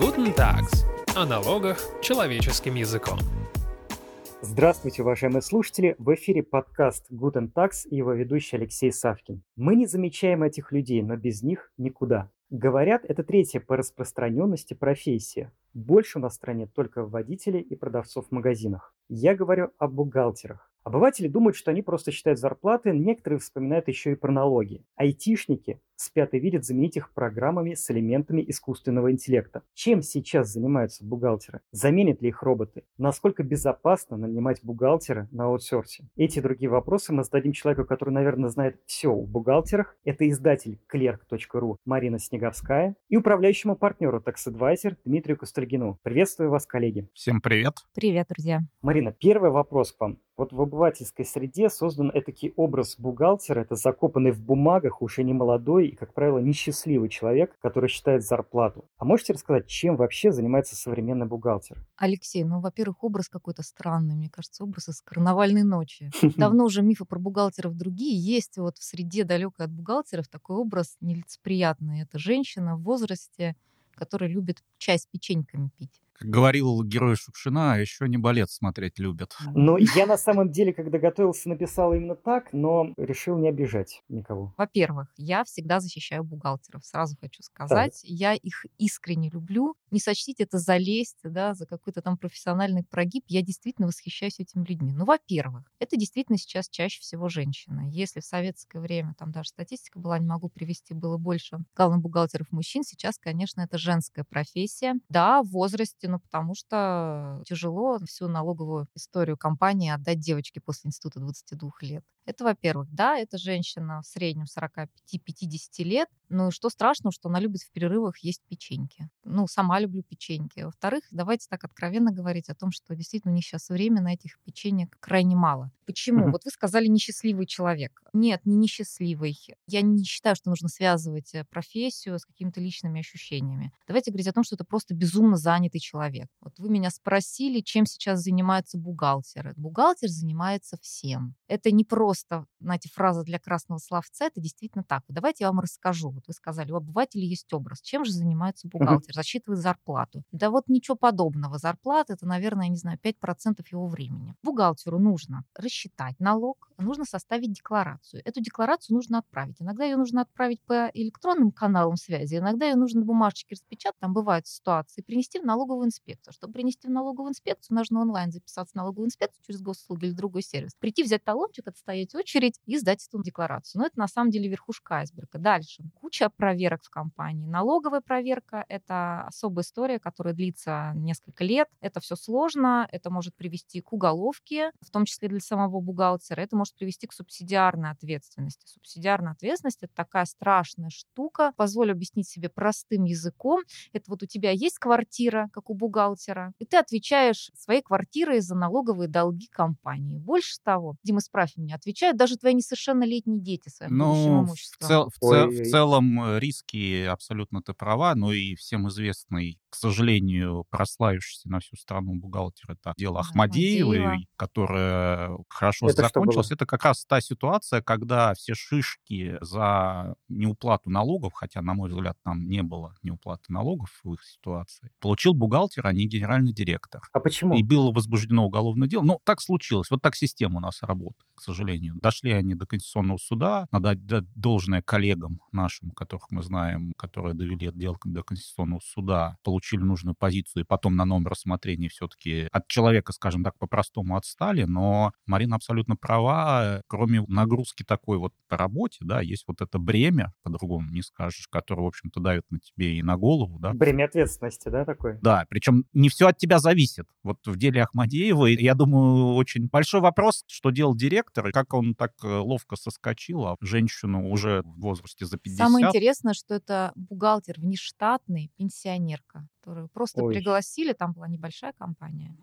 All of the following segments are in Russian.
Guten Tags. О налогах человеческим языком. Здравствуйте, уважаемые слушатели! В эфире подкаст Guten Tax и его ведущий Алексей Савкин. Мы не замечаем этих людей, но без них никуда. Говорят, это третья по распространенности профессия. Больше у нас в стране только водителей и продавцов в магазинах. Я говорю о бухгалтерах. Обыватели думают, что они просто считают зарплаты, некоторые вспоминают еще и про налоги. Айтишники спят и видят заменить их программами с элементами искусственного интеллекта. Чем сейчас занимаются бухгалтеры? Заменят ли их роботы? Насколько безопасно нанимать бухгалтера на аутсорсе? Эти и другие вопросы мы зададим человеку, который, наверное, знает все о бухгалтерах. Это издатель clerk.ru Марина Снеговская и управляющему партнеру TaxAdvisor Дмитрию Костальгину. Приветствую вас, коллеги. Всем привет. Привет, друзья. Марина, первый вопрос к вам. Вот в обывательской среде создан этакий образ бухгалтера, это закопанный в бумагах, уже не молодой и, как правило, несчастливый человек, который считает зарплату. А можете рассказать, чем вообще занимается современный бухгалтер? Алексей, ну, во-первых, образ какой-то странный, мне кажется, образ из карнавальной ночи. Давно уже мифы про бухгалтеров другие. Есть вот в среде далекой от бухгалтеров такой образ нелицеприятный. Это женщина в возрасте, которая любит чай с печеньками пить. Как говорил герой Шукшина, еще не балет смотреть любят. Ну, я на самом деле, когда готовился, написал именно так, но решил не обижать никого. Во-первых, я всегда защищаю бухгалтеров, сразу хочу сказать. Так. Я их искренне люблю. Не сочтите это за лесть, да, за какой-то там профессиональный прогиб. Я действительно восхищаюсь этими людьми. Ну, во-первых, это действительно сейчас чаще всего женщины. Если в советское время, там даже статистика была, не могу привести, было больше главных бухгалтеров мужчин, сейчас, конечно, это женская профессия. Да, в возрасте ну, потому что тяжело всю налоговую историю компании отдать девочке после института 22 лет. Это, во-первых, да, это женщина в среднем 45-50 лет. Ну, что страшного, что она любит в перерывах есть печеньки. Ну, сама люблю печеньки. Во-вторых, давайте так откровенно говорить о том, что действительно у них сейчас время на этих печеньек крайне мало. Почему? Mm-hmm. Вот вы сказали несчастливый человек. Нет, не несчастливый. Я не считаю, что нужно связывать э, профессию с какими-то личными ощущениями. Давайте говорить о том, что это просто безумно занятый человек. Вот вы меня спросили, чем сейчас занимаются бухгалтеры. Бухгалтер занимается всем. Это не просто, знаете, фраза для красного словца, это действительно так. Давайте я вам расскажу. Вот вы сказали, у обывателя есть образ. Чем же занимается бухгалтер? Mm-hmm. Засчитывает зарплату. Да вот ничего подобного. Зарплата это, наверное, не знаю, 5% его времени. Бухгалтеру нужно рассчитать налог, нужно составить декларацию. Эту декларацию нужно отправить. Иногда ее нужно отправить по электронным каналам связи, иногда ее нужно на бумажечке распечатать, там бывают ситуации, принести в налоговую инспекцию. Чтобы принести в налоговую инспекцию, нужно онлайн записаться в налоговую инспекцию через госуслуги или другой сервис. Прийти, взять талончик, отстоять очередь и сдать эту декларацию. Но это на самом деле верхушка айсберга. Дальше. Куча проверок в компании. Налоговая проверка — это особая история, которая длится несколько лет. Это все сложно, это может привести к уголовке, в том числе для самого бухгалтера. Это может привести к субсидиарной ответственности. Субсидиарная ответственность — это такая страшная штука. Позволю объяснить себе простым языком. Это вот у тебя есть квартира, как у бухгалтера, и ты отвечаешь своей квартирой за налоговые долги компании. Больше того, Дима, исправь меня, отвечают даже твои несовершеннолетние дети своим ну, В, цел, в, цел, в целом э, риски абсолютно ты права, но и всем известный, к сожалению, прославившийся на всю страну бухгалтер, это дело Ахмадеевой, Ахмадеева. которое хорошо это закончилось. Это как раз та ситуация, когда все шишки за неуплату налогов, хотя, на мой взгляд, там не было неуплаты налогов в их ситуации, получил бухгалтер, а не генеральный директор. А почему? И было возбуждено уголовное дело. Ну, так случилось. Вот так система у нас работает, к сожалению. Дошли они до Конституционного суда. Надо отдать должное коллегам нашим, которых мы знаем, которые довели дело до Конституционного суда, получили нужную позицию, и потом на новом рассмотрении все-таки от человека, скажем так, по-простому отстали. Но Марина абсолютно права. Кроме нагрузки такой вот по работе, да, есть вот это бремя, по-другому не скажешь, которое, в общем-то, давит на тебе и на голову, да. Бремя ответственности, да, такое? Да, причем не все от тебя зависит. Вот в деле Ахмадеева, я думаю, очень большой вопрос, что делал директор, и как он так э, ловко соскочил, а женщину уже в возрасте за 50. Самое интересное, что это бухгалтер внештатный, пенсионерка, которую просто Ой. пригласили, там была небольшая компания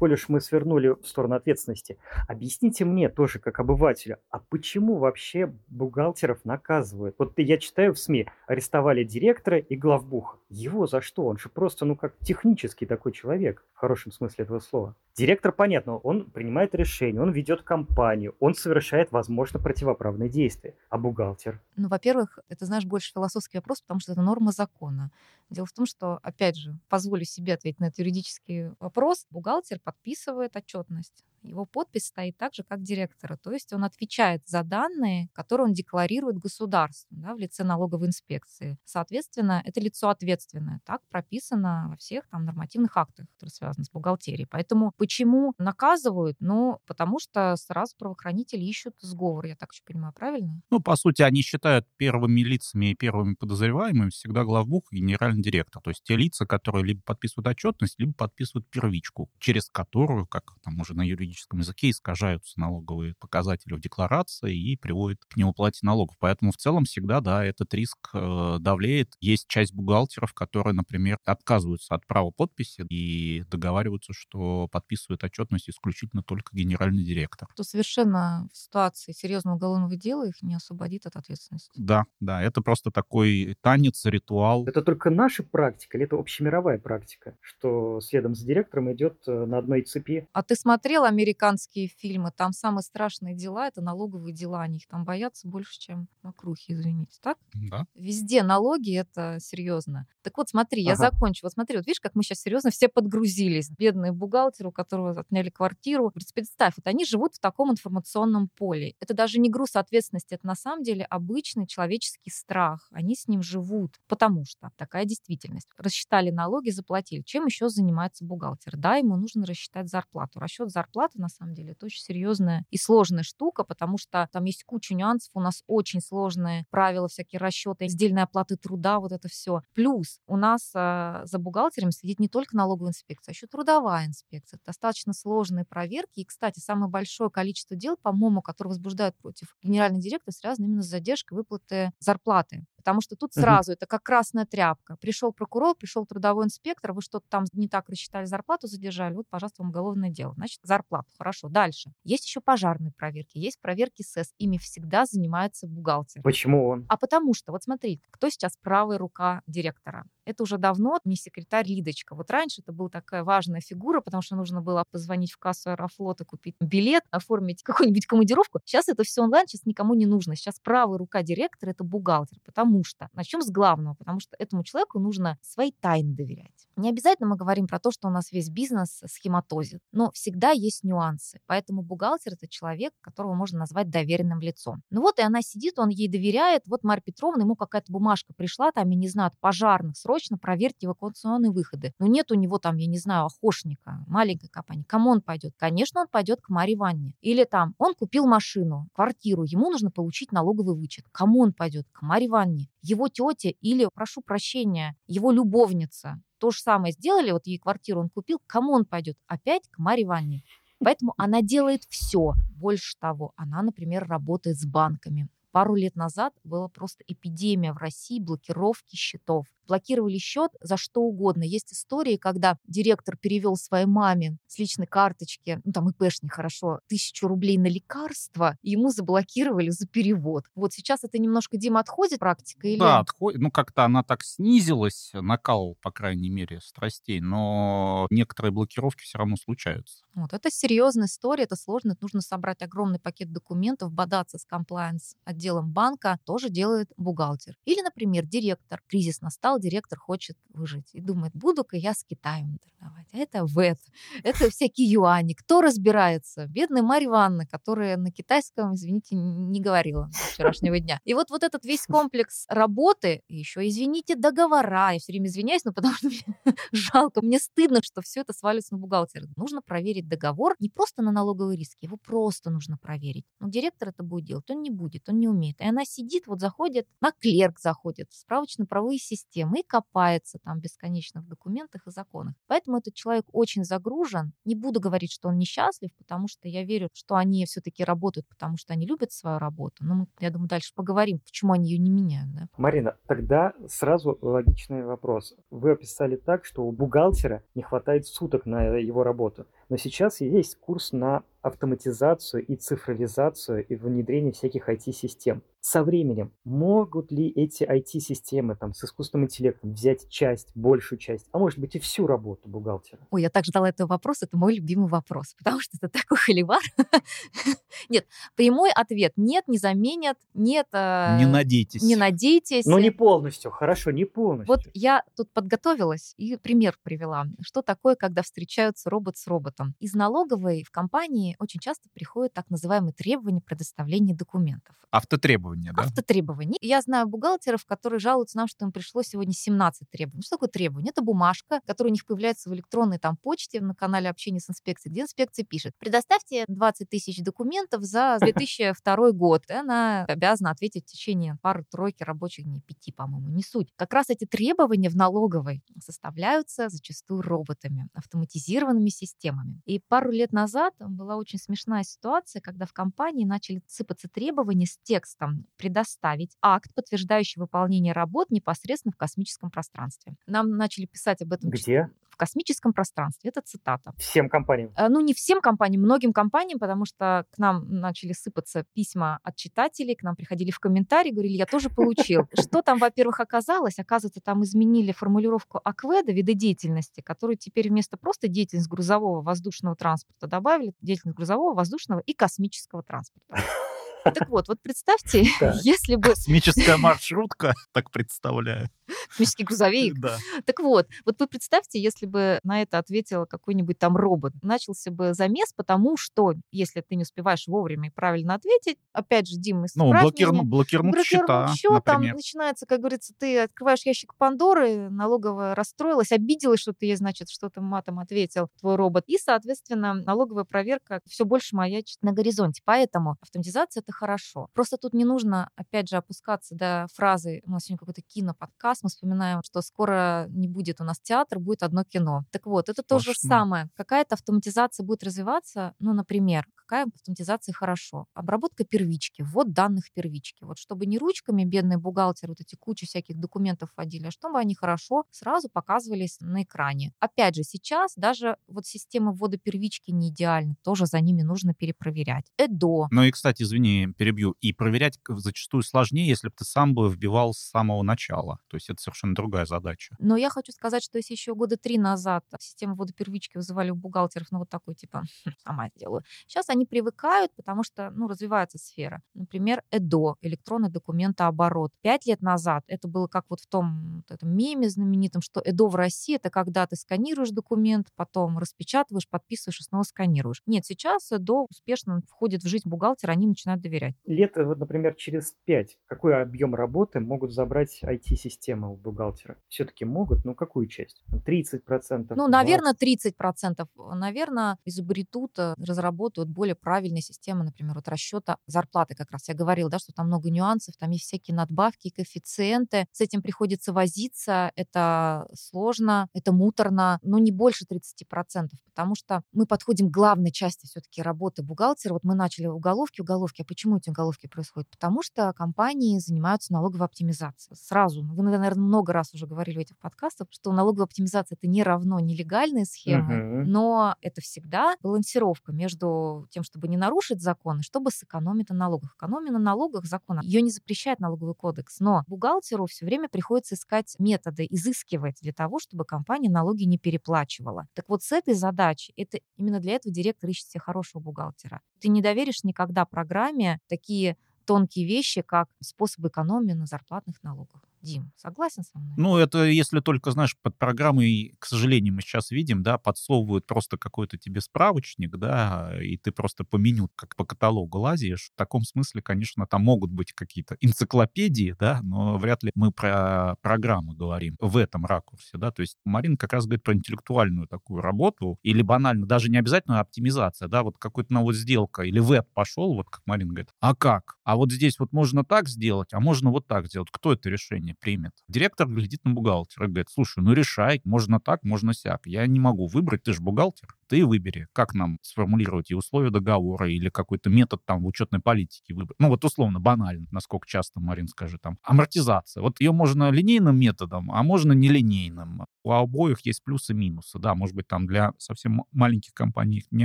коль уж мы свернули в сторону ответственности, объясните мне тоже, как обывателю, а почему вообще бухгалтеров наказывают? Вот я читаю в СМИ, арестовали директора и главбуха. Его за что? Он же просто, ну, как технический такой человек, в хорошем смысле этого слова. Директор, понятно, он принимает решение, он ведет компанию, он совершает, возможно, противоправные действия. А бухгалтер? Ну, во-первых, это, знаешь, больше философский вопрос, потому что это норма закона. Дело в том, что, опять же, позволю себе ответить на этот юридический вопрос. Бухгалтер подписывает отчетность. Его подпись стоит так же, как директора. То есть он отвечает за данные, которые он декларирует государству да, в лице налоговой инспекции. Соответственно, это лицо ответственное. Так прописано во всех там, нормативных актах, которые связаны с бухгалтерией. Поэтому почему наказывают? Ну, потому что сразу правоохранители ищут сговор. Я так еще понимаю, правильно? Ну, по сути, они считают первыми лицами и первыми подозреваемыми всегда главбух и генеральный директор. То есть те лица, которые либо подписывают отчетность, либо подписывают первичку, через которую, как там уже на юридическом юридическом языке искажаются налоговые показатели в декларации и приводят к неуплате налогов. Поэтому в целом всегда, да, этот риск э, давлеет. Есть часть бухгалтеров, которые, например, отказываются от права подписи и договариваются, что подписывают отчетность исключительно только генеральный директор. То совершенно в ситуации серьезного уголовного дела их не освободит от ответственности. Да, да, это просто такой танец, ритуал. Это только наша практика или это общемировая практика, что следом за директором идет э, на одной цепи? А ты смотрел американские фильмы, там самые страшные дела — это налоговые дела. Они их там боятся больше, чем мокрухи, извините, так? Да. Везде налоги — это серьезно. Так вот, смотри, я Ага. закончу. Вот смотри, вот видишь, как мы сейчас серьезно все подгрузились. Бедный бухгалтер, у которого отняли квартиру. Представь, вот они живут в таком информационном поле. Это даже не груз ответственности, это на самом деле обычный человеческий страх. Они с ним живут, потому что такая действительность. Рассчитали налоги, заплатили. Чем еще занимается бухгалтер? Да, ему нужно рассчитать зарплату. Расчет зарплаты, на самом деле, это очень серьезная и сложная штука, потому что там есть куча нюансов, у нас очень сложные правила, всякие расчеты, издельной оплаты труда, вот это все. Плюс у нас а, за бухгалтером следит не только налоговая инспекция, а еще трудовая инспекция. Это достаточно сложные проверки. И, кстати, самое большое количество дел, по-моему, которые возбуждают против генерального директора, связано именно с задержкой выплаты зарплаты. Потому что тут сразу это как красная тряпка. Пришел прокурор, пришел трудовой инспектор, вы что-то там не так рассчитали зарплату, задержали, вот, пожалуйста, вам уголовное дело. Значит, зарплату. Хорошо. Дальше. Есть еще пожарные проверки, есть проверки СЭС. Ими всегда занимается бухгалтер. Почему он? А потому что, вот смотри, кто сейчас правая рука директора? Это уже давно не секретарь Лидочка. Вот раньше это была такая важная фигура, потому что нужно было позвонить в кассу Аэрофлота, купить билет, оформить какую-нибудь командировку. Сейчас это все онлайн, сейчас никому не нужно. Сейчас правая рука директора — это бухгалтер. Потому что, начнем с главного, потому что этому человеку нужно свои тайны доверять. Не обязательно мы говорим про то, что у нас весь бизнес схематозит, но всегда есть нюансы. Поэтому бухгалтер — это человек, которого можно назвать доверенным лицом. Ну вот и она сидит, он ей доверяет. Вот Марья Петровна, ему какая-то бумажка пришла, там, я не знаю, от пожарных, срочно проверьте эвакуационные выходы. Но нет у него там, я не знаю, охошника, маленькой компании. Кому он пойдет? Конечно, он пойдет к Марье Ивановне. Или там, он купил машину, квартиру, ему нужно получить налоговый вычет. Кому он пойдет? К Марье Ивановне. Его тете или, прошу прощения, его любовница. То же самое сделали, вот ей квартиру он купил, кому он пойдет? Опять к Марье Ивановне. Поэтому она делает все. Больше того, она, например, работает с банками. Пару лет назад была просто эпидемия в России блокировки счетов. Блокировали счет за что угодно. Есть истории, когда директор перевел своей маме с личной карточки, ну там ИПшник хорошо, тысячу рублей на лекарства, ему заблокировали за перевод. Вот сейчас это немножко, Дима, отходит практика или... Да, отходит. Ну, как-то она так снизилась, накал, по крайней мере, страстей, но некоторые блокировки все равно случаются. Вот, это серьезная история, это сложно, это нужно собрать огромный пакет документов, бодаться с комплайенс отделом банка, тоже делает бухгалтер. Или, например, директор, кризис настал, директор хочет выжить и думает, буду-ка я с Китаем торговать. А это ВЭТ, это всякие юани. Кто разбирается? Бедная Марья Ивановна, которая на китайском, извините, не говорила вчерашнего дня. И вот, вот этот весь комплекс работы, еще, извините, договора, я все время извиняюсь, но потому что мне жалко, мне стыдно, что все это свалится на бухгалтера. Нужно проверить договор не просто на налоговые риски, его просто нужно проверить. Но директор это будет делать, он не будет, он не умеет. И она сидит, вот заходит, на клерк заходит, справочно-правовые системы и копается там бесконечно в документах и законах. Поэтому этот человек очень загружен. Не буду говорить, что он несчастлив, потому что я верю, что они все-таки работают, потому что они любят свою работу. Но мы, я думаю, дальше поговорим, почему они ее не меняют. Да? Марина, тогда сразу логичный вопрос. Вы описали так, что у бухгалтера не хватает суток на его работу. Но сейчас есть курс на автоматизацию и цифровизацию и внедрение всяких IT-систем. Со временем могут ли эти IT-системы там, с искусственным интеллектом взять часть, большую часть, а может быть и всю работу бухгалтера? Ой, я так ждала этого вопроса, это мой любимый вопрос, потому что это такой холивар. Нет, прямой ответ – нет, не заменят, нет… Э, не надейтесь. Не надейтесь. Ну не полностью, хорошо, не полностью. Вот я тут подготовилась и пример привела. Что такое, когда встречаются робот с роботом? Из налоговой в компании очень часто приходят так называемые требования предоставления документов. Автотребования, да? Автотребования. Я знаю бухгалтеров, которые жалуются нам, что им пришло сегодня 17 требований. Что такое требование? Это бумажка, которая у них появляется в электронной там почте на канале общения с инспекцией, где инспекция пишет, предоставьте 20 тысяч документов за 2002 год. И она обязана ответить в течение пары-тройки рабочих дней, пяти, по-моему, не суть. Как раз эти требования в налоговой составляются зачастую роботами, автоматизированными системами. И пару лет назад была очень смешная ситуация, когда в компании начали сыпаться требования с текстом предоставить акт, подтверждающий выполнение работ непосредственно в космическом пространстве. Нам начали писать об этом. Где? Космическом пространстве. Это цитата. Всем компаниям? Э, ну, не всем компаниям, многим компаниям, потому что к нам начали сыпаться письма от читателей, к нам приходили в комментарии, говорили, я тоже получил. Что там, во-первых, оказалось? Оказывается, там изменили формулировку АКВЭДа, вида деятельности, которую теперь вместо просто деятельность грузового воздушного транспорта добавили деятельность грузового, воздушного и космического транспорта. Так вот, вот представьте, если бы... Космическая маршрутка, так представляю. Космический грузовик. Да. Так вот, вот вы представьте, если бы на это ответил какой-нибудь там робот. Начался бы замес, потому что, если ты не успеваешь вовремя и правильно ответить, опять же, Дима, Ну, блокирну, блокирнут счета, счет, там начинается, как говорится, ты открываешь ящик Пандоры, налоговая расстроилась, обиделась, что ты ей, значит, что-то матом ответил, твой робот. И, соответственно, налоговая проверка все больше маячит на горизонте. Поэтому автоматизация — это хорошо. Просто тут не нужно, опять же, опускаться до фразы, у нас сегодня какой-то киноподкаст, мы вспоминаем, что скоро не будет у нас театр, будет одно кино. Так вот, это то же самое. Какая-то автоматизация будет развиваться, ну, например, какая автоматизация хорошо. Обработка первички, ввод данных первички. Вот чтобы не ручками бедные бухгалтеры вот эти кучу всяких документов вводили, а чтобы они хорошо сразу показывались на экране. Опять же, сейчас даже вот система ввода первички не идеальна, тоже за ними нужно перепроверять. ЭДО. Ну и, кстати, извини, перебью, и проверять зачастую сложнее, если бы ты сам бы вбивал с самого начала. То есть это совершенно другая задача. Но я хочу сказать, что если еще года три назад систему ввода первички вызывали у бухгалтеров, ну вот такой типа, сама сделаю. Сейчас они привыкают, потому что, ну, развивается сфера. Например, ЭДО, электронный документооборот. Пять лет назад это было как вот в том вот этом меме знаменитом, что ЭДО в России это когда ты сканируешь документ, потом распечатываешь, подписываешь и снова сканируешь. Нет, сейчас ЭДО успешно входит в жизнь бухгалтера, они начинают доверять. Лет, вот, например, через пять, какой объем работы могут забрать IT-системы у бухгалтера? Все-таки могут, но какую часть? 30%? Ну, наверное, 30%. Наверное, изобретут, э, разработают более правильные системы, например, вот расчета зарплаты как раз. Я говорила, да, что там много нюансов, там есть всякие надбавки, коэффициенты. С этим приходится возиться, это сложно, это муторно, но не больше 30%, потому что мы подходим к главной части все-таки работы бухгалтера. Вот мы начали уголовки, уголовки. А почему эти уголовки происходят? Потому что компании занимаются налоговой оптимизацией. Сразу, вы, наверное, много раз уже говорили в этих подкастах, что налоговая оптимизация это не равно нелегальные схемы, угу. но это всегда балансировка между тем, чтобы не нарушить закон, и чтобы сэкономить на налогах. Экономия на налогах закона, ее не запрещает налоговый кодекс, но бухгалтеру все время приходится искать методы, изыскивать для того, чтобы компания налоги не переплачивала. Так вот, с этой задачей, это именно для этого директор ищет себе хорошего бухгалтера. Ты не доверишь никогда программе такие тонкие вещи, как способ экономии на зарплатных налогах. Дим, согласен со мной? Ну, это если только, знаешь, под программой, к сожалению, мы сейчас видим, да, подсовывают просто какой-то тебе справочник, да, и ты просто по меню, как по каталогу лазишь. В таком смысле, конечно, там могут быть какие-то энциклопедии, да, но вряд ли мы про программу говорим в этом ракурсе, да. То есть Марина как раз говорит про интеллектуальную такую работу, или банально, даже не обязательно оптимизация, да, вот какой-то ну, вот сделка, или веб пошел, вот как Марина говорит, а как? А вот здесь вот можно так сделать, а можно вот так сделать. Кто это решение решение примет. Директор глядит на бухгалтера и говорит, слушай, ну решай, можно так, можно сяк. Я не могу выбрать, ты же бухгалтер. Ты выбери, как нам сформулировать и условия договора, или какой-то метод там в учетной политике выбрать. Ну вот условно, банально, насколько часто, Марин, скажи, там, амортизация. Вот ее можно линейным методом, а можно нелинейным. У обоих есть плюсы и минусы. Да, может быть, там для совсем маленьких компаний не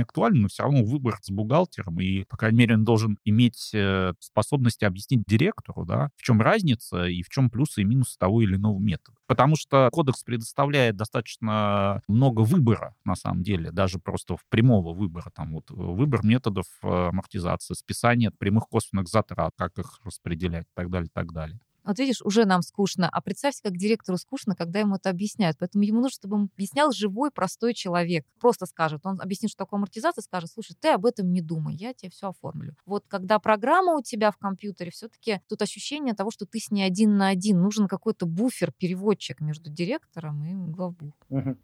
актуально, но все равно выбор с бухгалтером, и, по крайней мере, он должен иметь э, способность объяснить директору, да, в чем разница и в чем плюсы и минусы того или иного метода. Потому что кодекс предоставляет достаточно много выбора, на самом деле, даже просто в прямого выбора. Там вот выбор методов э, амортизации, списание прямых косвенных затрат, как их распределять и так далее, и так далее. Вот видишь, уже нам скучно. А представьте, как директору скучно, когда ему это объясняют. Поэтому ему нужно, чтобы ему объяснял живой, простой человек. Просто скажет. Он объяснит, что такое амортизация, скажет, слушай, ты об этом не думай, я тебе все оформлю. Вот когда программа у тебя в компьютере, все-таки тут ощущение того, что ты с ней один на один. Нужен какой-то буфер, переводчик между директором и главбух.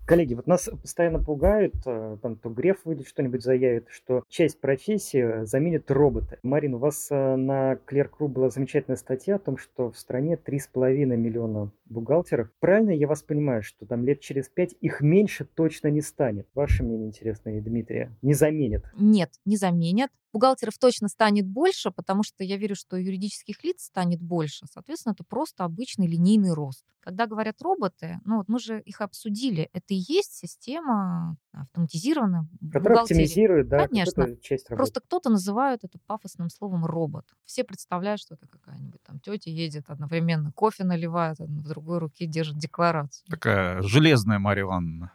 Коллеги, вот нас постоянно пугают, э, там то Греф выйдет, что-нибудь заявит, что часть профессии заменит роботы. Марин, у вас э, на Clear.ru была замечательная статья о том, что в 3,5 миллиона бухгалтеров. Правильно я вас понимаю, что там лет через 5 их меньше точно не станет? Ваше мнение интересное, Дмитрия. Не заменят? Нет, не заменят. Бухгалтеров точно станет больше, потому что я верю, что юридических лиц станет больше. Соответственно, это просто обычный линейный рост. Когда говорят роботы, ну вот мы же их обсудили, это и есть система автоматизированная. Которая оптимизирует, да, Конечно. часть работы. Просто кто-то называет это пафосным словом робот. Все представляют, что это какая-нибудь там тетя едет одновременно кофе наливает, а в другой руке держит декларацию. Такая железная Марья Ивановна.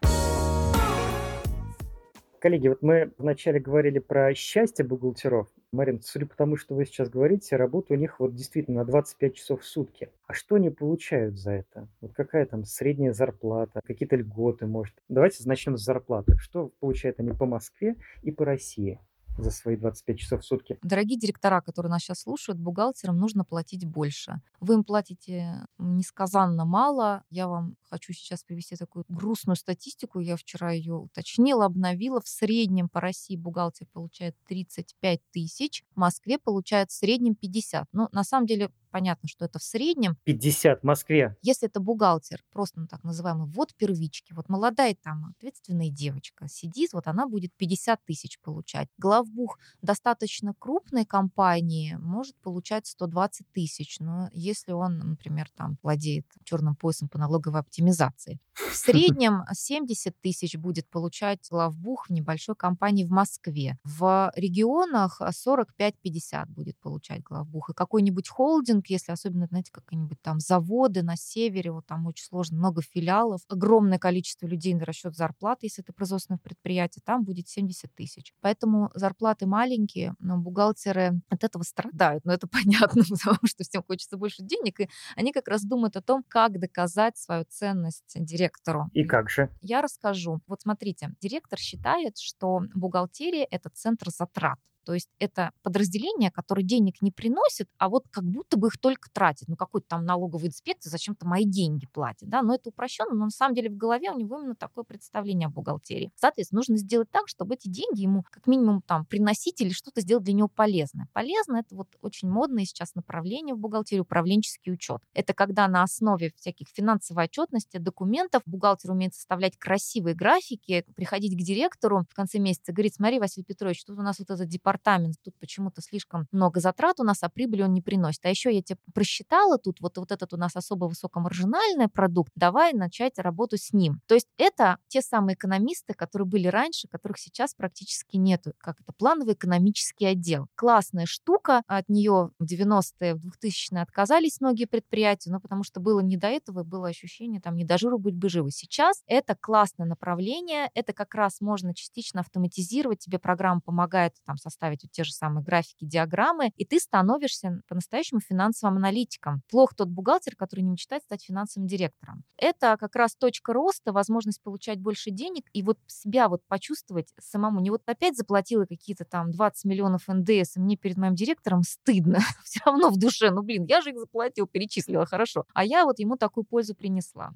Коллеги, вот мы вначале говорили про счастье бухгалтеров. Марин, судя по тому, что вы сейчас говорите, работа у них вот действительно на 25 часов в сутки. А что они получают за это? Вот какая там средняя зарплата, какие-то льготы, может? Давайте начнем с зарплаты. Что получают они по Москве и по России? За свои 25 часов в сутки. Дорогие директора, которые нас сейчас слушают, бухгалтерам нужно платить больше. Вы им платите несказанно мало. Я вам хочу сейчас привести такую грустную статистику. Я вчера ее уточнила, обновила. В среднем по России бухгалтер получает 35 тысяч, в Москве получает в среднем 50. Ну, на самом деле, понятно, что это в среднем. 50 в Москве. Если это бухгалтер, просто ну, так называемый вот первички, вот молодая там ответственная девочка сидит, вот она будет 50 тысяч получать. Главбух достаточно крупной компании может получать 120 тысяч, но если он, например, там владеет черным поясом по налоговой оптимизации. В среднем 70 тысяч будет получать главбух в небольшой компании в Москве. В регионах 45-50 будет получать главбух. И какой-нибудь холдинг если особенно, знаете, какие-нибудь там заводы на севере, вот там очень сложно, много филиалов, огромное количество людей на расчет зарплаты, если это производственное предприятие, там будет 70 тысяч. Поэтому зарплаты маленькие, но бухгалтеры от этого страдают. Но это понятно, потому что всем хочется больше денег, и они как раз думают о том, как доказать свою ценность директору. И как же? Я расскажу. Вот смотрите, директор считает, что бухгалтерия — это центр затрат. То есть это подразделение, которое денег не приносит, а вот как будто бы их только тратит. Ну, какой-то там налоговый инспекция зачем-то мои деньги платит, да, но это упрощенно, но на самом деле в голове у него именно такое представление о бухгалтерии. Соответственно, нужно сделать так, чтобы эти деньги ему как минимум там приносить или что-то сделать для него полезное. Полезно это вот очень модное сейчас направление в бухгалтерии, управленческий учет. Это когда на основе всяких финансовой отчетности, документов бухгалтер умеет составлять красивые графики, приходить к директору в конце месяца, говорить, смотри, Василий Петрович, тут у нас вот этот департамент департамент, тут почему-то слишком много затрат у нас, а прибыли он не приносит. А еще я тебе просчитала тут, вот, вот этот у нас особо высокомаржинальный продукт, давай начать работу с ним. То есть это те самые экономисты, которые были раньше, которых сейчас практически нету, как это плановый экономический отдел. Классная штука, от нее в 90-е, в 2000-е отказались многие предприятия, но потому что было не до этого, было ощущение, там, не до жиру быть бы живы. Сейчас это классное направление, это как раз можно частично автоматизировать, тебе программа помогает там составить ставить вот те же самые графики, диаграммы, и ты становишься по-настоящему финансовым аналитиком. Плох тот бухгалтер, который не мечтает стать финансовым директором. Это как раз точка роста, возможность получать больше денег и вот себя вот почувствовать самому. Не вот опять заплатила какие-то там 20 миллионов НДС, и мне перед моим директором стыдно. Все равно в душе, ну блин, я же их заплатил, перечислила, хорошо. А я вот ему такую пользу принесла.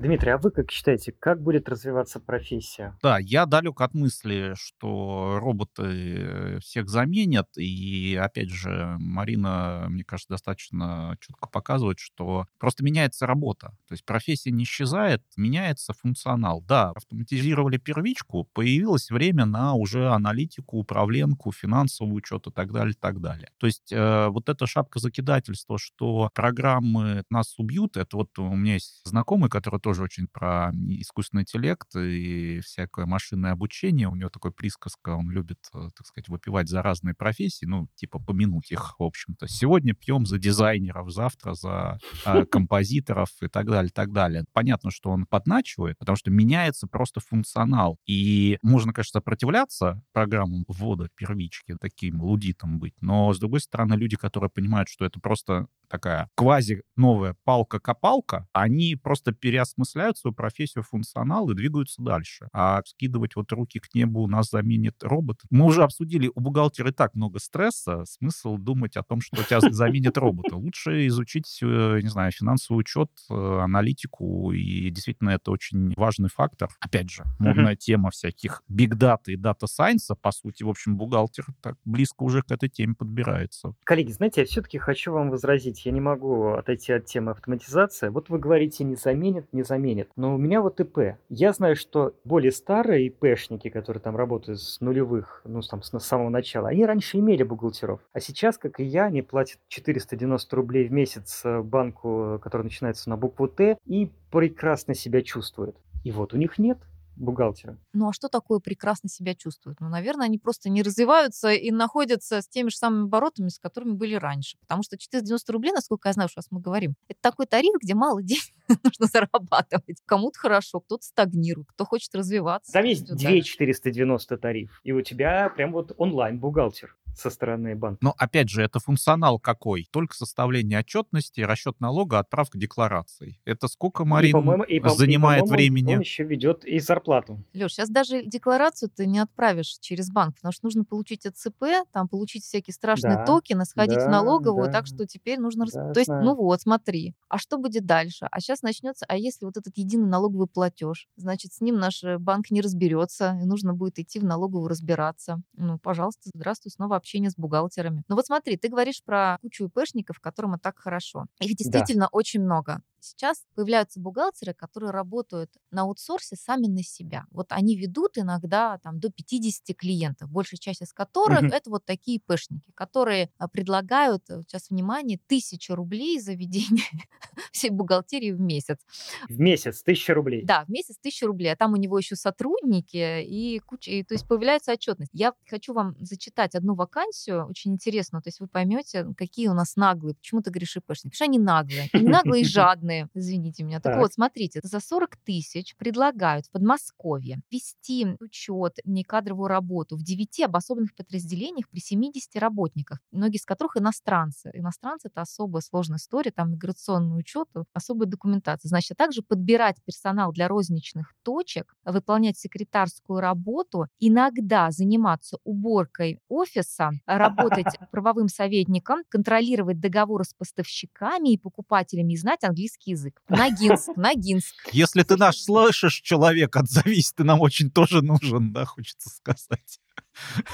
Дмитрий, а вы как считаете, как будет развиваться профессия? Да, я далек от мысли, что роботы всех заменят. И, опять же, Марина, мне кажется, достаточно четко показывает, что просто меняется работа. То есть профессия не исчезает, меняется функционал. Да, автоматизировали первичку, появилось время на уже аналитику, управленку, финансовый учет и так далее, и так далее. То есть э, вот эта шапка закидательства, что программы нас убьют, это вот у меня есть знакомый, который тоже очень про искусственный интеллект и всякое машинное обучение. У него такой присказка, он любит, э, так сказать, выпивать за разные профессии, ну, типа помянуть их, в общем-то. Сегодня пьем за дизайнеров, завтра за э, композиторов и так далее, так далее. Понятно, что он подначивает, потому что меняется просто функционал. И можно, конечно, сопротивляться программам ввода первички, таким лудитом быть, но, с другой стороны, люди, которые понимают, что это просто такая квази новая палка-копалка, они просто переосмысляют свою профессию, функционал и двигаются дальше. А скидывать вот руки к небу нас заменит робот. Мы уже обсудили, у бухгалтера и так много стресса, смысл думать о том, что тебя заменит робот. Лучше изучить, э, не знаю, финансовый учет, э, аналитику, и действительно это очень важный фактор. Опять же, модная тема всяких биг дата и дата сайенса, по сути, в общем, бухгалтер так близко уже к этой теме подбирается. Коллеги, знаете, я все-таки хочу вам возразить, я не могу отойти от темы автоматизации. Вот вы говорите, не заменит, не заменит. Но у меня вот ИП. Я знаю, что более старые ИПшники, которые там работают с нулевых, ну, там, с самого начала, они раньше имели бухгалтеров. А сейчас, как и я, они платят 490 рублей в месяц э, банку, который начинается на букву Т, и прекрасно себя чувствуют. И вот у них нет бухгалтера. Ну а что такое прекрасно себя чувствуют? Ну, наверное, они просто не развиваются и находятся с теми же самыми оборотами, с которыми были раньше. Потому что 490 рублей, насколько я знаю, что мы говорим, это такой тариф, где мало денег нужно зарабатывать. Кому-то хорошо, кто-то стагнирует, кто хочет развиваться. Там есть 2490 тариф, и у тебя прям вот онлайн-бухгалтер со стороны банка. Но опять же, это функционал какой? Только составление отчетности, расчет налога, отправка деклараций. Это сколько, Марин, и, и, занимает и, времени? Он еще ведет и зарплату. Леш, сейчас даже декларацию ты не отправишь через банк, потому что нужно получить АЦП, там получить всякие страшные да, токены, сходить да, в налоговую, да, так что теперь нужно... Да, То есть, знаю. ну вот, смотри, а что будет дальше? А сейчас начнется, а если вот этот единый налоговый платеж, значит, с ним наш э, банк не разберется, и нужно будет идти в налоговую разбираться. Ну, пожалуйста, здравствуй, снова общение с бухгалтерами. Ну вот смотри, ты говоришь про кучу ИПшников, которым и так хорошо. Их действительно да. очень много. Сейчас появляются бухгалтеры, которые работают на аутсорсе сами на себя. Вот они ведут иногда там, до 50 клиентов, большая часть из которых угу. это вот такие пешники, которые а, предлагают, э, сейчас внимание, тысячу рублей за ведение всей бухгалтерии в месяц. В месяц тысяча рублей? Да, в месяц тысяча рублей. А там у него еще сотрудники и куча, и, то есть появляется отчетность. Я хочу вам зачитать одну вакансию, очень интересную, то есть вы поймете, какие у нас наглые, почему ты говоришь ИПшники, потому что они наглые. Они наглые и жадные цены, извините меня. Так, так вот, смотрите, за 40 тысяч предлагают в Подмосковье вести учет, не кадровую работу в 9 обособленных подразделениях при 70 работниках, многие из которых иностранцы. Иностранцы — это особая сложная история, там миграционный учет, особая документация. Значит, а также подбирать персонал для розничных точек, выполнять секретарскую работу, иногда заниматься уборкой офиса, работать правовым советником, контролировать договоры с поставщиками и покупателями и знать английский русский язык. Ногинск, Ногинск. Если ты наш слышишь человек, отзовись, ты нам очень тоже нужен, да, хочется сказать.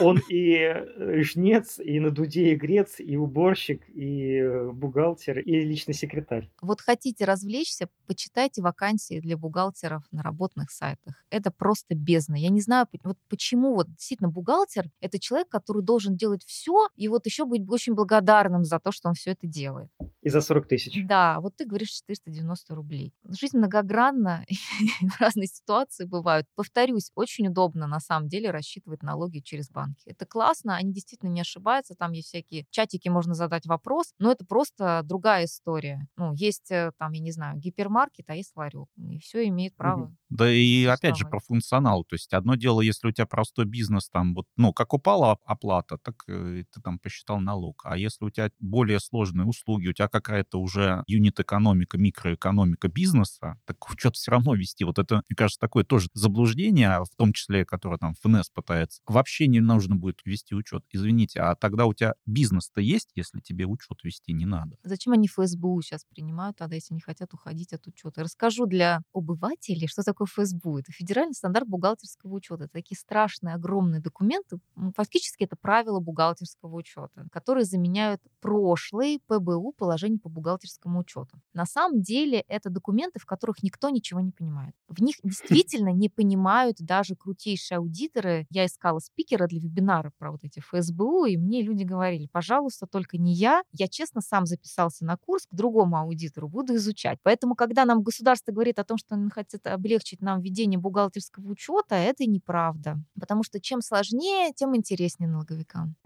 Он и э, жнец, и на дуде игрец, и уборщик, и э, бухгалтер, и личный секретарь. Вот хотите развлечься, почитайте вакансии для бухгалтеров на работных сайтах. Это просто бездна. Я не знаю, вот почему вот действительно бухгалтер — это человек, который должен делать все, и вот еще быть очень благодарным за то, что он все это делает. И за 40 тысяч. Да, вот ты говоришь 490 рублей. Жизнь многогранна, разные ситуации бывают. Повторюсь, очень удобно на самом деле рассчитывать налоги через банки. Это классно, они действительно не ошибаются, там есть всякие чатики, можно задать вопрос, но это просто другая история. Ну, есть э, там, я не знаю, гипермаркет, а есть ларек, и все имеет право. Угу. Да и опять же про функционал, то есть одно дело, если у тебя простой бизнес, там вот, ну, как упала оплата, так э, ты там посчитал налог, а если у тебя более сложные услуги, у тебя какая-то уже юнит-экономика, микроэкономика бизнеса, так что-то все равно вести. Вот это, мне кажется, такое тоже заблуждение, в том числе, которое там ФНС пытается. Вообще вообще не нужно будет вести учет. Извините, а тогда у тебя бизнес-то есть, если тебе учет вести не надо? Зачем они ФСБУ сейчас принимают тогда, если не хотят уходить от учета? Расскажу для обывателей, что такое ФСБУ. Это федеральный стандарт бухгалтерского учета. Это такие страшные, огромные документы. Фактически это правила бухгалтерского учета, которые заменяют прошлые ПБУ, положение по бухгалтерскому учету. На самом деле это документы, в которых никто ничего не понимает. В них действительно не понимают даже крутейшие аудиторы. Я искала спикера для вебинара про вот эти ФСБУ, и мне люди говорили, пожалуйста, только не я. Я честно сам записался на курс к другому аудитору, буду изучать. Поэтому, когда нам государство говорит о том, что он хочет облегчить нам ведение бухгалтерского учета, это неправда. Потому что чем сложнее, тем интереснее налоговикам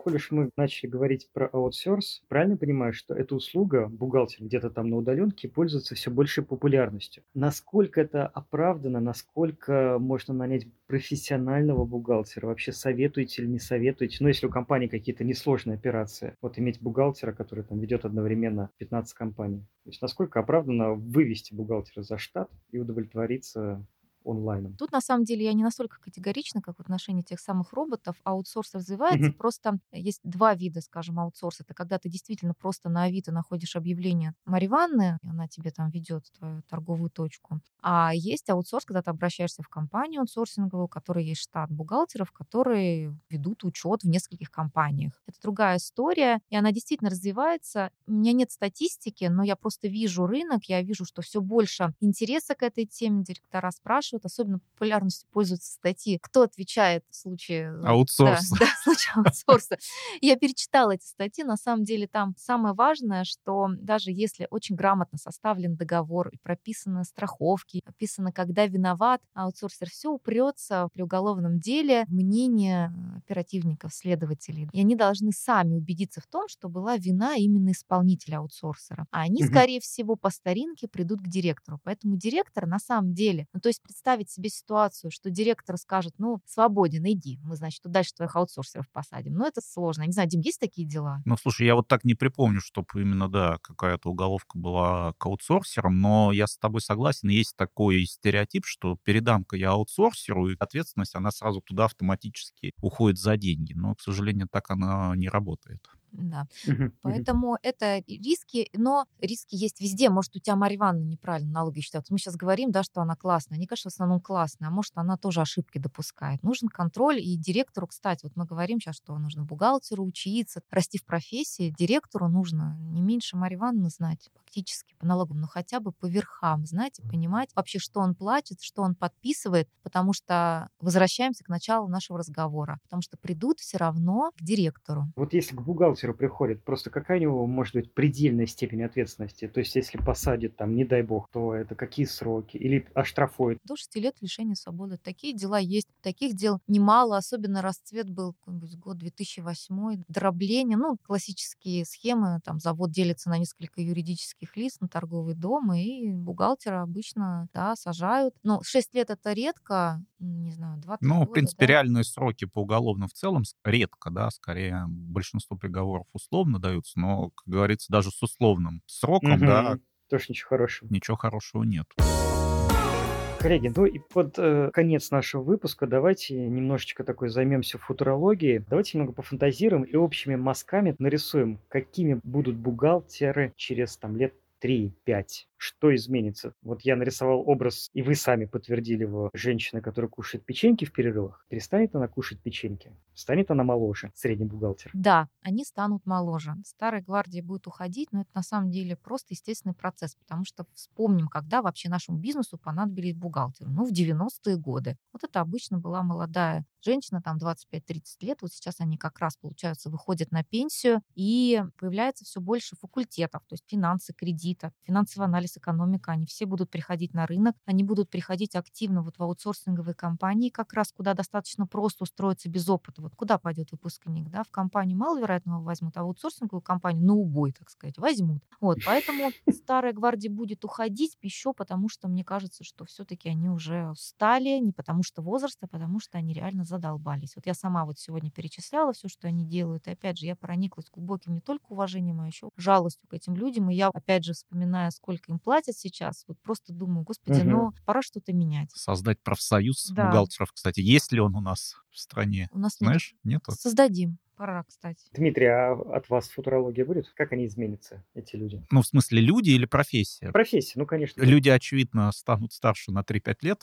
коль уж мы начали говорить про аутсорс, правильно понимаю, что эта услуга, бухгалтер где-то там на удаленке, пользуется все большей популярностью. Насколько это оправдано, насколько можно нанять профессионального бухгалтера? Вообще советуете или не советуете? Ну, если у компании какие-то несложные операции, вот иметь бухгалтера, который там ведет одновременно 15 компаний. То есть насколько оправдано вывести бухгалтера за штат и удовлетвориться онлайном. Тут на самом деле я не настолько категорична, как в отношении тех самых роботов. Аутсорс развивается. Угу. Просто есть два вида, скажем, аутсорса. Это когда ты действительно просто на Авито находишь объявление Марьи Ванны, и она тебе там ведет твою торговую точку. А есть аутсорс, когда ты обращаешься в компанию аутсорсинговую, у которой есть штат бухгалтеров, которые ведут учет в нескольких компаниях. Это другая история, и она действительно развивается. У меня нет статистики, но я просто вижу рынок, я вижу, что все больше интереса к этой теме, директора спрашивают, спрашивают, особенно популярностью пользуются статьи, кто отвечает в случае... Э, аутсорса. Да, да в случае аутсорса. Я перечитала эти статьи, на самом деле там самое важное, что даже если очень грамотно составлен договор и прописаны страховки, прописано, когда виноват аутсорсер, все упрется при уголовном деле мнение оперативников, следователей. И они должны сами убедиться в том, что была вина именно исполнителя аутсорсера. А они, скорее всего, по старинке придут к директору. Поэтому директор на самом деле, ну то есть представить себе ситуацию, что директор скажет, ну, свободен, иди, мы, значит, дальше твоих аутсорсеров посадим. Но это сложно. Не знаю, Дим, есть такие дела? Ну, слушай, я вот так не припомню, чтобы именно, да, какая-то уголовка была к аутсорсерам, но я с тобой согласен, есть такой стереотип, что передам-ка я аутсорсеру, и ответственность, она сразу туда автоматически уходит за деньги. Но, к сожалению, так она не работает. Да. Поэтому это риски, но риски есть везде. Может, у тебя Марья Ивановна неправильно налоги считает. Мы сейчас говорим, да, что она классная. Они, конечно, в основном классная, а может, она тоже ошибки допускает. Нужен контроль и директору, кстати, вот мы говорим сейчас, что нужно бухгалтеру учиться, расти в профессии. Директору нужно не меньше Марьи Ивановны знать фактически по налогам, но хотя бы по верхам, знаете, понимать вообще, что он платит, что он подписывает, потому что возвращаемся к началу нашего разговора, потому что придут все равно к директору. Вот если к бухгалтеру приходит, просто какая у него может быть предельная степень ответственности? То есть если посадит там, не дай бог, то это какие сроки? Или оштрафует? До 6 лет лишения свободы. Такие дела есть. Таких дел немало, особенно расцвет был какой-нибудь год 2008, дробление, ну, классические схемы, там завод делится на несколько юридических лиц на торговый дом, и бухгалтера обычно, да, сажают. Ну, 6 лет это редко, не знаю, 20 Ну, года, в принципе, да? реальные сроки по уголовным в целом редко, да, скорее большинство приговоров условно даются, но, как говорится, даже с условным сроком, угу. да, тоже ничего хорошего. Ничего хорошего нет. Коллеги, ну и под э, конец нашего выпуска давайте немножечко такой займемся футурологией. Давайте немного пофантазируем и общими мазками нарисуем, какими будут бухгалтеры через там лет 3-5 что изменится? Вот я нарисовал образ, и вы сами подтвердили его, женщины, которая кушает печеньки в перерывах. Перестанет она кушать печеньки? Станет она моложе, средний бухгалтер? Да, они станут моложе. Старая гвардия будет уходить, но это на самом деле просто естественный процесс, потому что вспомним, когда вообще нашему бизнесу понадобились бухгалтеры. Ну, в 90-е годы. Вот это обычно была молодая женщина, там 25-30 лет, вот сейчас они как раз, получается, выходят на пенсию, и появляется все больше факультетов, то есть финансы, кредита, финансовый анализ анализ экономика, они все будут приходить на рынок, они будут приходить активно вот в аутсорсинговые компании, как раз куда достаточно просто устроиться без опыта. Вот куда пойдет выпускник, да, в компанию маловероятно его возьмут, а в аутсорсинговую компанию на убой, так сказать, возьмут. Вот, поэтому старая гвардия будет уходить еще потому, что мне кажется, что все-таки они уже устали, не потому что возраст, а потому что они реально задолбались. Вот я сама вот сегодня перечисляла все, что они делают, и опять же, я прониклась глубоким не только уважением, а еще жалостью к этим людям, и я, опять же, вспоминая, сколько им платят сейчас, вот просто думаю, господи, Мгм. ну пора что-то менять. Создать профсоюз Да. бухгалтеров, кстати. Есть ли он у нас в стране? У нас нет. Знаешь, нету? Создадим. Пора, кстати. Дмитрий, а от вас футурология будет? Как они изменятся, эти люди? Ну, в смысле, люди или профессия? Профессия, ну, конечно. Люди, очевидно, станут старше на 3-5 лет.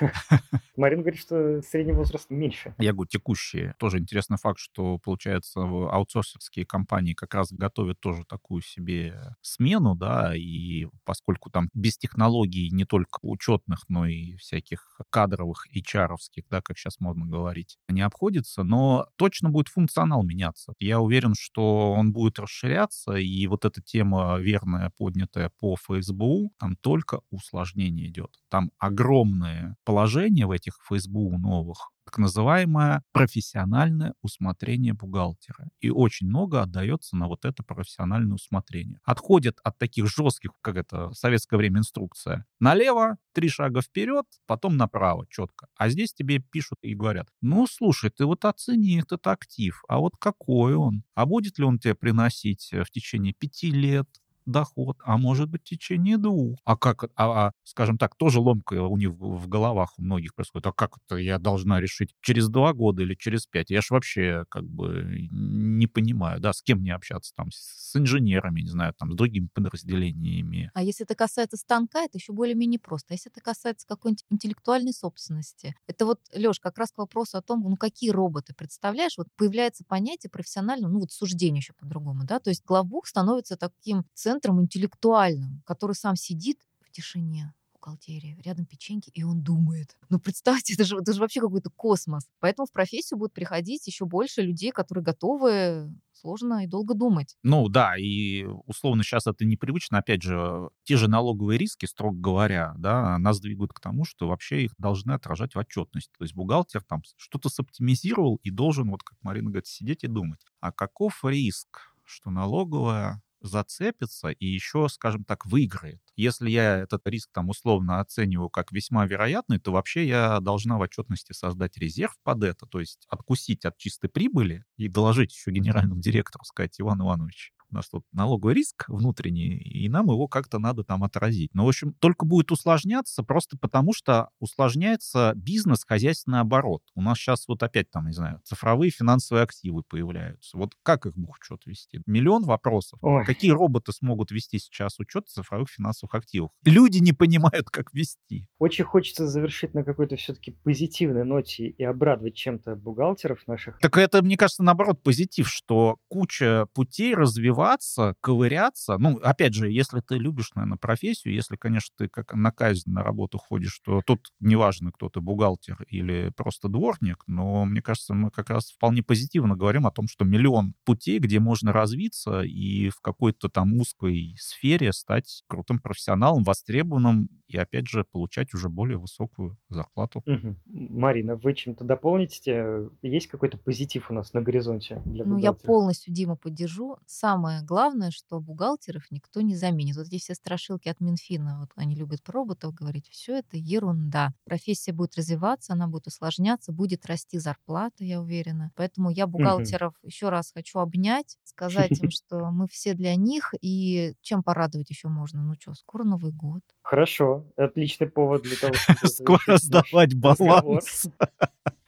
Марин говорит, что средний возраст меньше. Я говорю, текущие. Тоже интересный факт, что, получается, аутсорсерские компании как раз готовят тоже такую себе смену, да, и поскольку там без технологий не только учетных, но и всяких кадровых, hr да, как сейчас модно говорить, не обходится, но точно будет функционал меняться. Я уверен, что он будет расширяться, и вот эта тема верная, поднятая по ФСБУ, там только усложнение идет. Там огромное положение в этих ФСБУ новых, так называемое профессиональное усмотрение бухгалтера. И очень много отдается на вот это профессиональное усмотрение. Отходят от таких жестких, как это в советское время инструкция, налево, три шага вперед, потом направо, четко. А здесь тебе пишут и говорят, ну, слушай, ты вот оцени этот актив, а вот какой он? А будет ли он тебе приносить э, в течение пяти лет, доход, а может быть в течение двух. А как, а, а, скажем так, тоже ломка у них в, головах у многих происходит. А как это я должна решить через два года или через пять? Я ж вообще как бы не понимаю, да, с кем мне общаться там, с инженерами, не знаю, там, с другими подразделениями. А если это касается станка, это еще более-менее просто. А если это касается какой-нибудь интеллектуальной собственности, это вот, Леш, как раз к вопросу о том, ну какие роботы, представляешь, вот появляется понятие профессионального, ну вот суждение еще по-другому, да, то есть главбух становится таким центром интеллектуальным, который сам сидит в тишине, бухгалтерии, рядом печеньки, и он думает. Ну, представьте, это же, это же вообще какой-то космос. Поэтому в профессию будут приходить еще больше людей, которые готовы сложно и долго думать. Ну да, и условно сейчас это непривычно. Опять же, те же налоговые риски, строго говоря, да, нас двигают к тому, что вообще их должны отражать в отчетности. То есть бухгалтер там что-то соптимизировал и должен, вот как Марина говорит, сидеть и думать. А каков риск, что налоговая зацепится и еще, скажем так, выиграет. Если я этот риск там условно оцениваю как весьма вероятный, то вообще я должна в отчетности создать резерв под это, то есть откусить от чистой прибыли и доложить еще генеральному директору, сказать, Иван Иванович, у нас тут налоговый риск внутренний, и нам его как-то надо там отразить. Но, в общем, только будет усложняться просто потому, что усложняется бизнес, хозяйственный оборот. У нас сейчас вот опять там, не знаю, цифровые финансовые активы появляются. Вот как их бухучет вести? Миллион вопросов. Ой. Какие роботы смогут вести сейчас учет цифровых финансовых активов? Люди не понимают, как вести. Очень хочется завершить на какой-то все-таки позитивной ноте и обрадовать чем-то бухгалтеров наших. Так это, мне кажется, наоборот, позитив, что куча путей развиваться, ковыряться. Ну, опять же, если ты любишь, наверное, профессию, если, конечно, ты как на казнь на работу ходишь, то тут неважно, кто ты, бухгалтер или просто дворник, но, мне кажется, мы как раз вполне позитивно говорим о том, что миллион путей, где можно развиться и в какой-то там узкой сфере стать крутым профессионалом, востребованным и, опять же, получать уже более высокую зарплату. Мгм. Марина, вы чем-то дополните? Есть какой-то позитив у нас на горизонте для Ну, я полностью Дима поддержу. Самое главное, что бухгалтеров никто не заменит. Вот эти все страшилки от Минфина, вот они любят про роботов говорить, все это ерунда. Профессия будет развиваться, она будет усложняться, будет расти зарплата, я уверена. Поэтому я бухгалтеров еще раз хочу обнять, сказать им, что мы все для них, и чем порадовать еще можно? Ну что, скоро Новый год. Хорошо, отличный повод для того, чтобы Скоро сдавать баланс.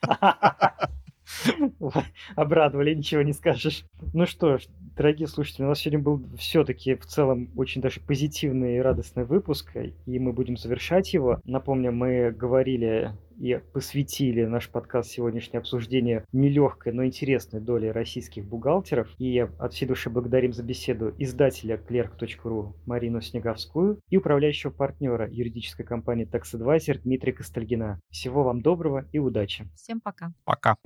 Обрадовали, ничего не скажешь. Ну что ж, дорогие слушатели, у нас сегодня был все-таки в целом очень даже позитивный и радостный выпуск, и мы будем завершать его. Напомню, мы говорили и посвятили наш подкаст сегодняшнее обсуждение нелегкой, но интересной доли российских бухгалтеров. И от всей души благодарим за беседу издателя clerk.ru Марину Снеговскую и управляющего партнера юридической компании Tax Advisor Дмитрия Костальгина. Всего вам доброго и удачи! Всем пока. Пока.